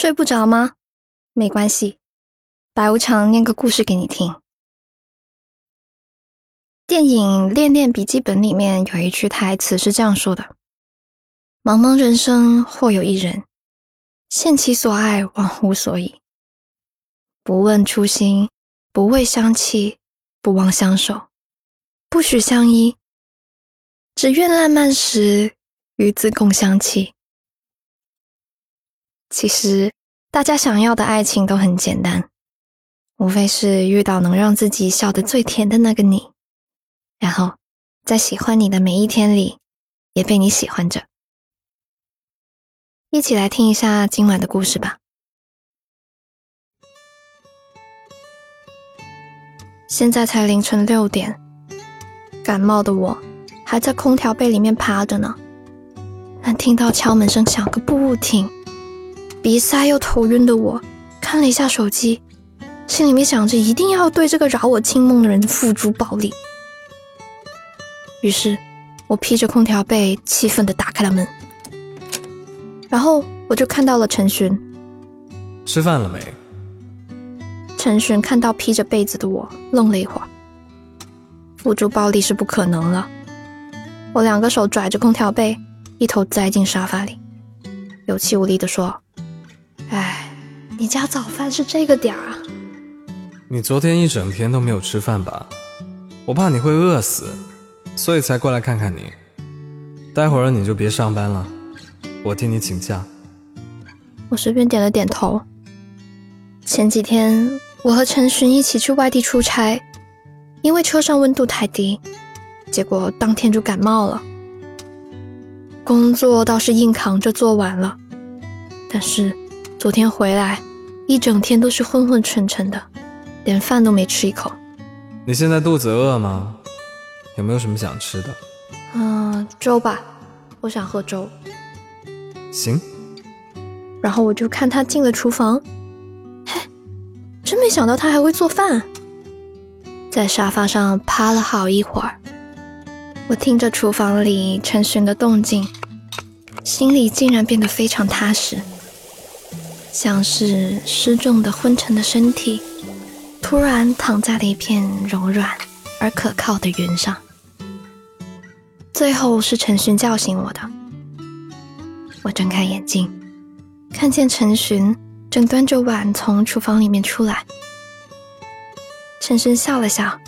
睡不着吗？没关系，白无常念个故事给你听。电影《恋恋笔记本》里面有一句台词是这样说的：“茫茫人生，或有一人，羡其所爱，忘乎所以。不问初心，不畏相弃，不忘相守，不许相依，只愿烂漫时，与子共相弃。”其实，大家想要的爱情都很简单，无非是遇到能让自己笑得最甜的那个你，然后在喜欢你的每一天里，也被你喜欢着。一起来听一下今晚的故事吧。现在才凌晨六点，感冒的我还在空调被里面趴着呢，但听到敲门声响个不停。鼻塞又头晕的我，看了一下手机，心里面想着一定要对这个扰我清梦的人付诸暴力。于是，我披着空调被，气愤地打开了门。然后我就看到了陈寻。吃饭了没？陈寻看到披着被子的我，愣了一会儿。付诸暴力是不可能了。我两个手拽着空调被，一头栽进沙发里，有气无力地说。哎，你家早饭是这个点儿啊？你昨天一整天都没有吃饭吧？我怕你会饿死，所以才过来看看你。待会儿你就别上班了，我替你请假。我随便点了点头。前几天我和陈寻一起去外地出差，因为车上温度太低，结果当天就感冒了。工作倒是硬扛着做完了，但是。昨天回来，一整天都是昏昏沉沉的，连饭都没吃一口。你现在肚子饿吗？有没有什么想吃的？嗯，粥吧，我想喝粥。行。然后我就看他进了厨房，嘿，真没想到他还会做饭。在沙发上趴了好一会儿，我听着厨房里陈寻的动静，心里竟然变得非常踏实。像是失重的昏沉的身体，突然躺在了一片柔软而可靠的云上。最后是陈寻叫醒我的。我睁开眼睛，看见陈寻正端着碗从厨房里面出来。陈寻笑了笑，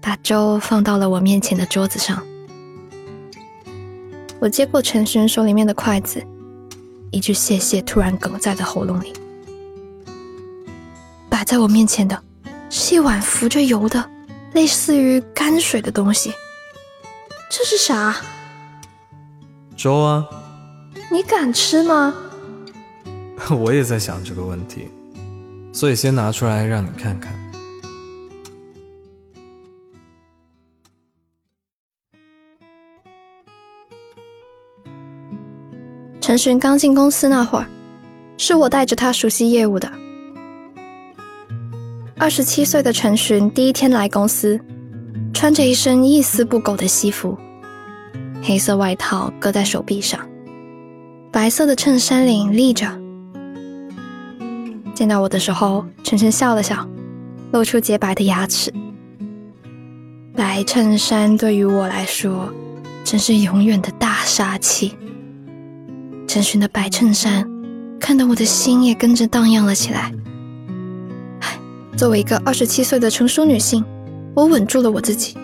把粥放到了我面前的桌子上。我接过陈寻手里面的筷子。一句谢谢突然哽在了喉咙里。摆在我面前的是一碗浮着油的，类似于泔水的东西。这是啥？粥啊。你敢吃吗？我也在想这个问题，所以先拿出来让你看看。陈寻刚进公司那会儿，是我带着他熟悉业务的。二十七岁的陈寻第一天来公司，穿着一身一丝不苟的西服，黑色外套搁在手臂上，白色的衬衫领立着。见到我的时候，陈寻笑了笑，露出洁白的牙齿。白衬衫对于我来说，真是永远的大杀器。陈寻的白衬衫，看得我的心也跟着荡漾了起来。唉，作为一个二十七岁的成熟女性，我稳住了我自己，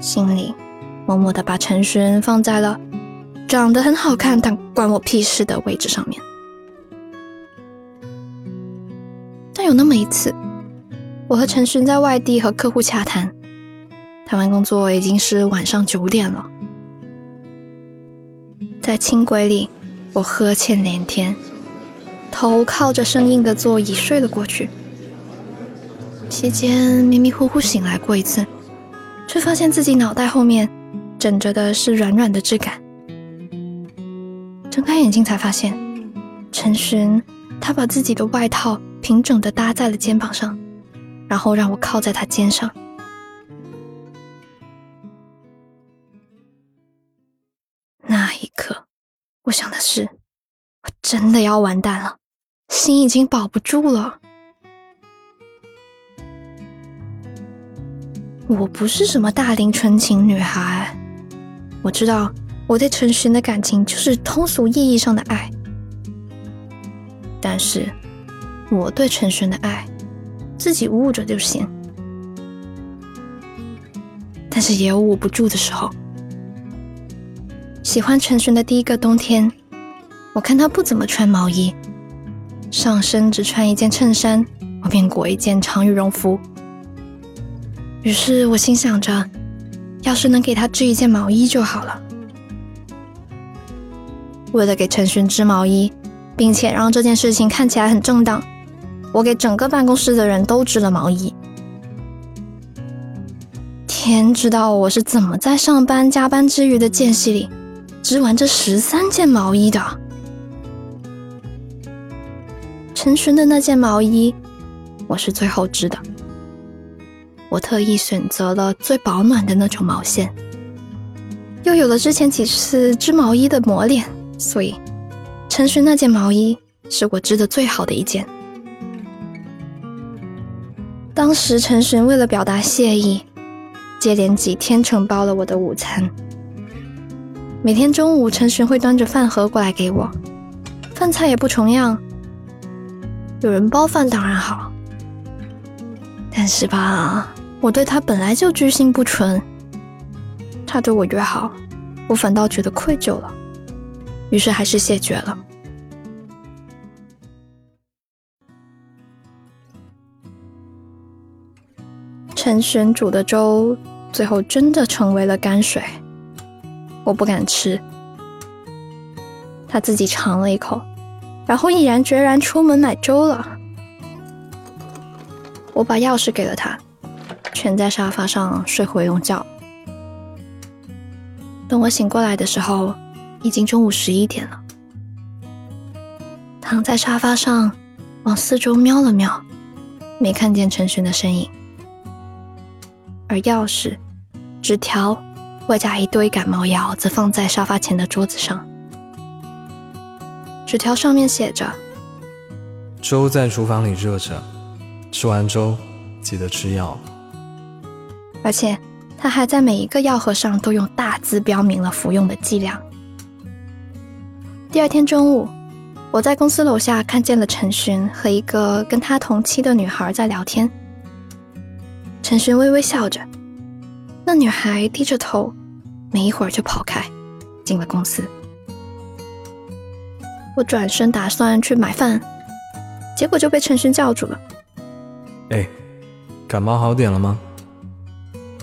心里默默的把陈寻放在了长得很好看但关我屁事的位置上面。但有那么一次，我和陈寻在外地和客户洽谈，谈完工作已经是晚上九点了，在轻轨里。我呵欠连天，头靠着生硬的座椅睡了过去。期间迷迷糊糊醒来过一次，却发现自己脑袋后面枕着的是软软的质感。睁开眼睛才发现，陈寻他把自己的外套平整的搭在了肩膀上，然后让我靠在他肩上。我想的是，我真的要完蛋了，心已经保不住了。我不是什么大龄纯情女孩，我知道我对陈寻的感情就是通俗意义上的爱，但是我对陈寻的爱自己捂着就行。但是也有捂不住的时候。喜欢陈寻的第一个冬天，我看他不怎么穿毛衣，上身只穿一件衬衫，外面裹一件长羽绒服。于是我心想着，要是能给他织一件毛衣就好了。为了给陈寻织毛衣，并且让这件事情看起来很正当，我给整个办公室的人都织了毛衣。天知道我是怎么在上班加班之余的间隙里织完这十三件毛衣的。陈寻的那件毛衣，我是最后织的。我特意选择了最保暖的那种毛线，又有了之前几次织毛衣的磨练，所以陈寻那件毛衣是我织的最好的一件。当时陈寻为了表达谢意。接连几天承包了我的午餐。每天中午，陈寻会端着饭盒过来给我，饭菜也不重样。有人包饭当然好，但是吧，我对他本来就居心不纯，他对我越好，我反倒觉得愧疚了，于是还是谢绝了。陈寻煮的粥。最后真的成为了泔水，我不敢吃。他自己尝了一口，然后毅然决然出门买粥了。我把钥匙给了他，蜷在沙发上睡回笼觉。等我醒过来的时候，已经中午十一点了。躺在沙发上，往四周瞄了瞄，没看见陈寻的身影。而钥匙、纸条，外加一堆感冒药，则放在沙发前的桌子上。纸条上面写着：“粥在厨房里热着，吃完粥记得吃药。”而且他还在每一个药盒上都用大字标明了服用的剂量。第二天中午，我在公司楼下看见了陈寻和一个跟他同期的女孩在聊天。陈寻微微笑着，那女孩低着头，没一会儿就跑开，进了公司。我转身打算去买饭，结果就被陈勋叫住了。哎，感冒好点了吗？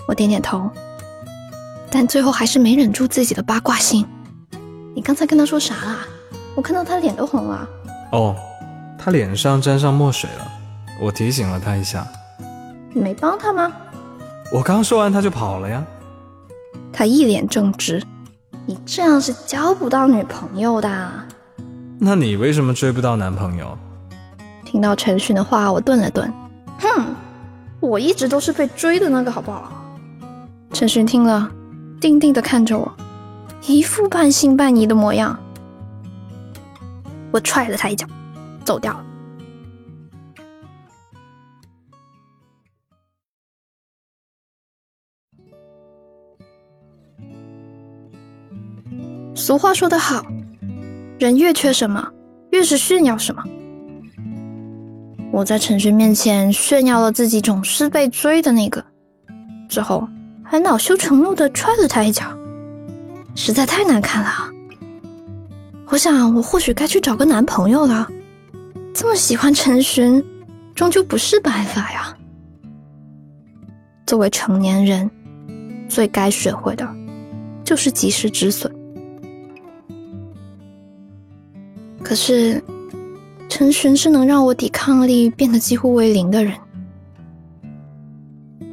我点点头，但最后还是没忍住自己的八卦心。你刚才跟他说啥啦？我看到他脸都红了。哦，他脸上沾上墨水了，我提醒了他一下。你没帮他吗？我刚说完他就跑了呀。他一脸正直，你这样是交不到女朋友的。那你为什么追不到男朋友？听到陈寻的话，我顿了顿。哼，我一直都是被追的那个，好不好？陈寻听了，定定的看着我，一副半信半疑的模样。我踹了他一脚，走掉了。俗话说得好，人越缺什么，越是炫耀什么。我在陈寻面前炫耀了自己总是被追的那个，之后还恼羞成怒的踹了他一脚，实在太难看了。我想，我或许该去找个男朋友了。这么喜欢陈寻，终究不是办法呀。作为成年人，最该学会的，就是及时止损。可是，陈寻是能让我抵抗力变得几乎为零的人，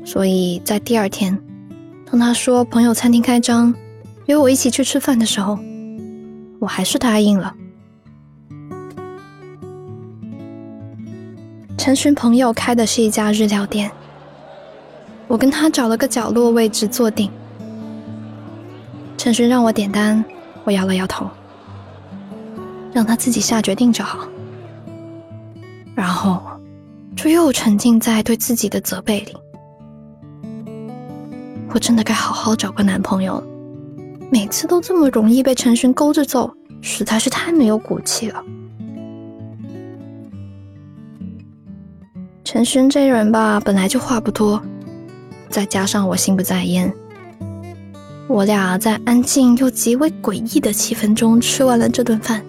所以在第二天，当他说朋友餐厅开张，约我一起去吃饭的时候，我还是答应了。陈寻朋友开的是一家日料店，我跟他找了个角落位置坐定。陈寻让我点单，我摇了摇头。让他自己下决定就好。然后就又沉浸在对自己的责备里。我真的该好好找个男朋友了，每次都这么容易被陈寻勾着走，实在是太没有骨气了。陈寻这人吧，本来就话不多，再加上我心不在焉，我俩在安静又极为诡异的气氛中吃完了这顿饭。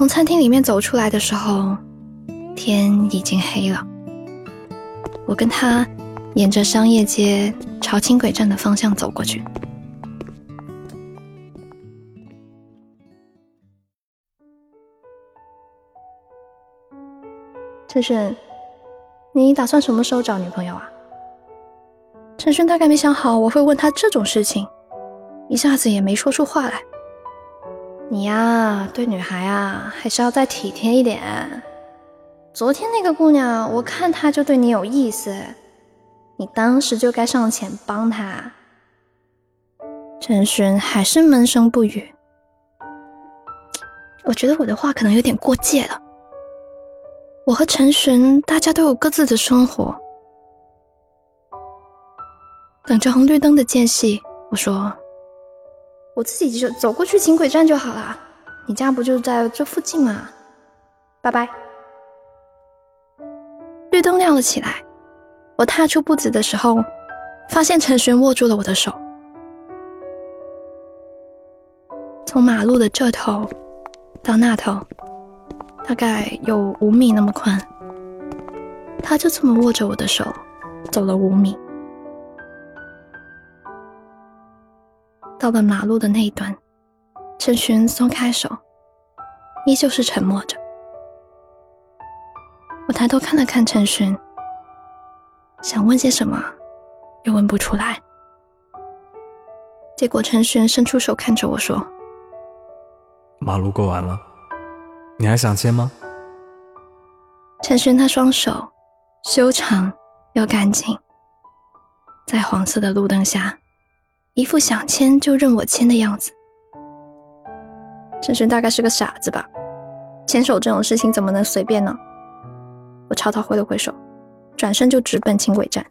从餐厅里面走出来的时候，天已经黑了。我跟他沿着商业街朝轻轨站的方向走过去。陈轩，你打算什么时候找女朋友啊？陈轩大概没想好我会问他这种事情，一下子也没说出话来。你呀，对女孩啊，还是要再体贴一点。昨天那个姑娘，我看她就对你有意思，你当时就该上前帮她。陈寻还是闷声不语。我觉得我的话可能有点过界了。我和陈寻，大家都有各自的生活。等着红绿灯的间隙，我说：“我自己就走过去轻轨站就好了。你家不就在这附近吗？”拜拜。绿灯亮了起来，我踏出步子的时候，发现陈寻握住了我的手。从马路的这头到那头。大概有五米那么宽，他就这么握着我的手，走了五米，到了马路的那一端，陈寻松开手，依旧是沉默着。我抬头看了看陈寻，想问些什么，又问不出来。结果陈寻伸出手看着我说：“马路过完了。”你还想牵吗？陈寻他双手修长又干净，在黄色的路灯下，一副想牵就任我牵的样子。陈轩大概是个傻子吧，牵手这种事情怎么能随便呢？我朝他挥了挥手，转身就直奔轻轨站。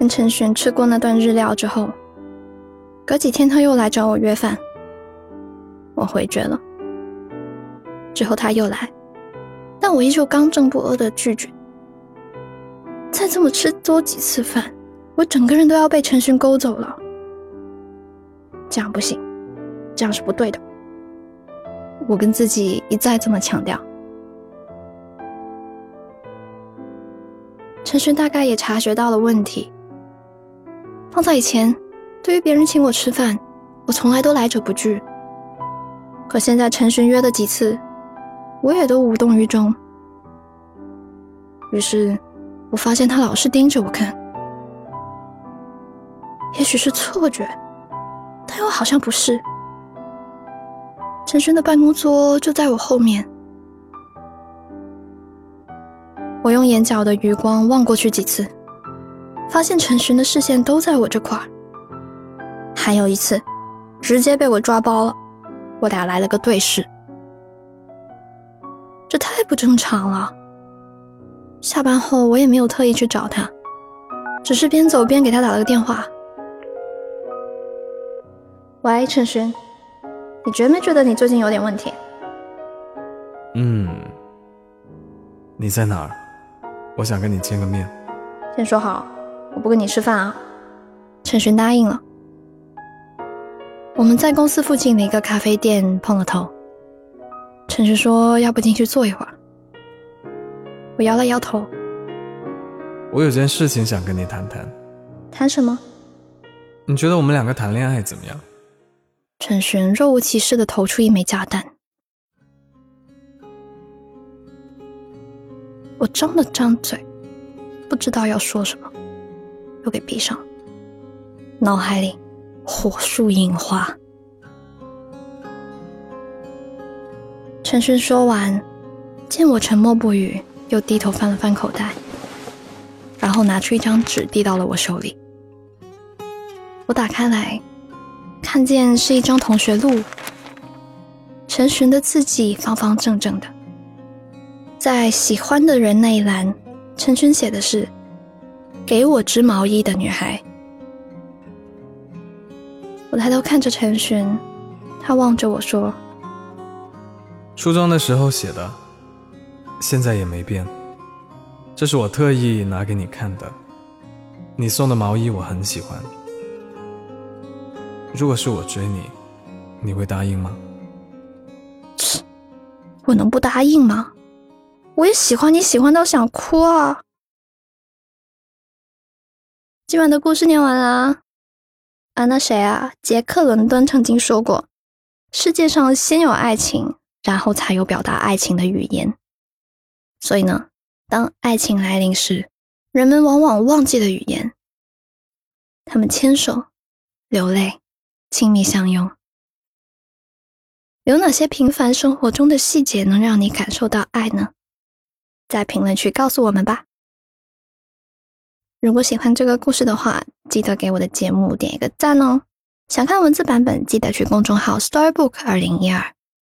跟陈璇吃过那段日料之后，隔几天他又来找我约饭，我回绝了。之后他又来，但我依旧刚正不阿的拒绝。再这么吃多几次饭，我整个人都要被陈寻勾走了。这样不行，这样是不对的。我跟自己一再这么强调。陈寻大概也察觉到了问题。放在以前，对于别人请我吃饭，我从来都来者不拒。可现在陈寻约了几次，我也都无动于衷。于是，我发现他老是盯着我看。也许是错觉，但又好像不是。陈轩的办公桌就在我后面，我用眼角的余光望过去几次。发现陈寻的视线都在我这块儿，还有一次，直接被我抓包了，我俩来了个对视，这太不正常了。下班后我也没有特意去找他，只是边走边给他打了个电话。喂，陈寻，你觉没觉得你最近有点问题？嗯，你在哪儿？我想跟你见个面。先说好。我不跟你吃饭啊，陈寻答应了。我们在公司附近的一个咖啡店碰了头。陈寻说要不进去坐一会儿，我摇了摇头。我有件事情想跟你谈谈。谈什么？你觉得我们两个谈恋爱怎么样？陈寻若无其事的投出一枚炸弹。我张了张嘴，不知道要说什么。又给闭上，脑海里火树银花。陈勋说完，见我沉默不语，又低头翻了翻口袋，然后拿出一张纸递到了我手里。我打开来，看见是一张同学录，陈寻的字迹方方正正的，在喜欢的人那一栏，陈寻写的是“给我织毛衣的女孩”。我抬头看着陈寻，他望着我说：“初中的时候写的，现在也没变。这是我特意拿给你看的。你送的毛衣我很喜欢。如果是我追你，你会答应吗？”，我能不答应吗？我也喜欢你，喜欢到想哭啊！今晚的故事念完了。啊，那谁啊？杰克·伦敦曾经说过：“世界上先有爱情，然后才有表达爱情的语言。”所以呢，当爱情来临时，人们往往忘记了语言。他们牵手、流泪、亲密相拥。有哪些平凡生活中的细节能让你感受到爱呢？在评论区告诉我们吧。如果喜欢这个故事的话，记得给我的节目点一个赞哦。想看文字版本，记得去公众号 Storybook 二零一二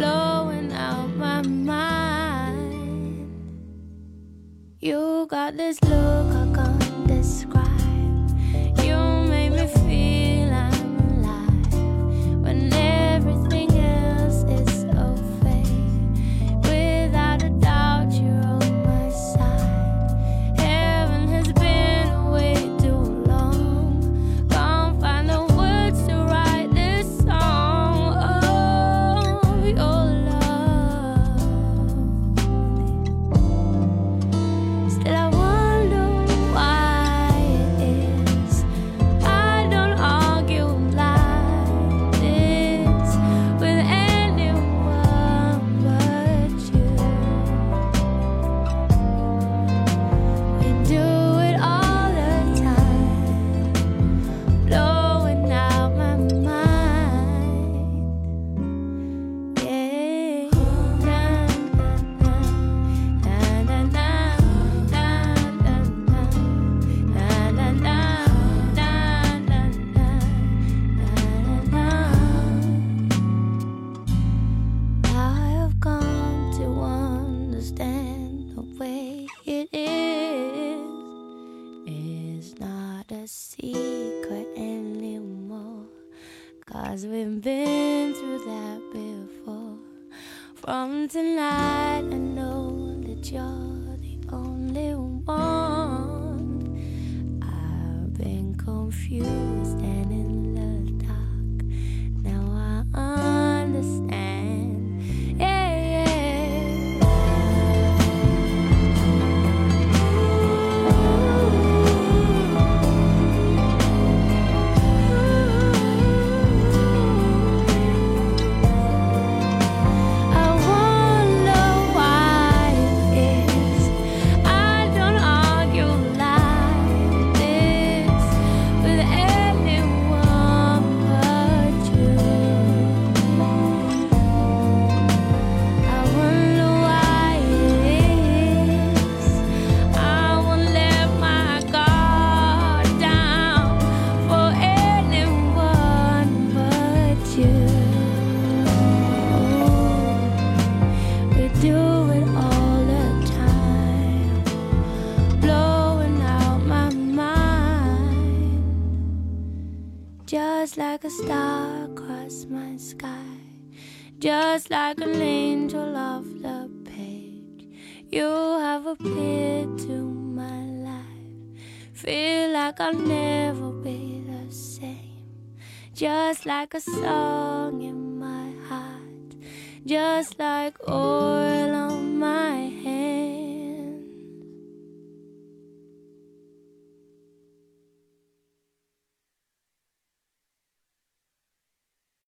blowing out my mind. You got this look Cause we've been through that before. From tonight, I know that you're the only one. Just like a star across my sky, just like an angel off the page. You have appeared to my life, feel like I'll never be the same, just like a song in my heart, just like oil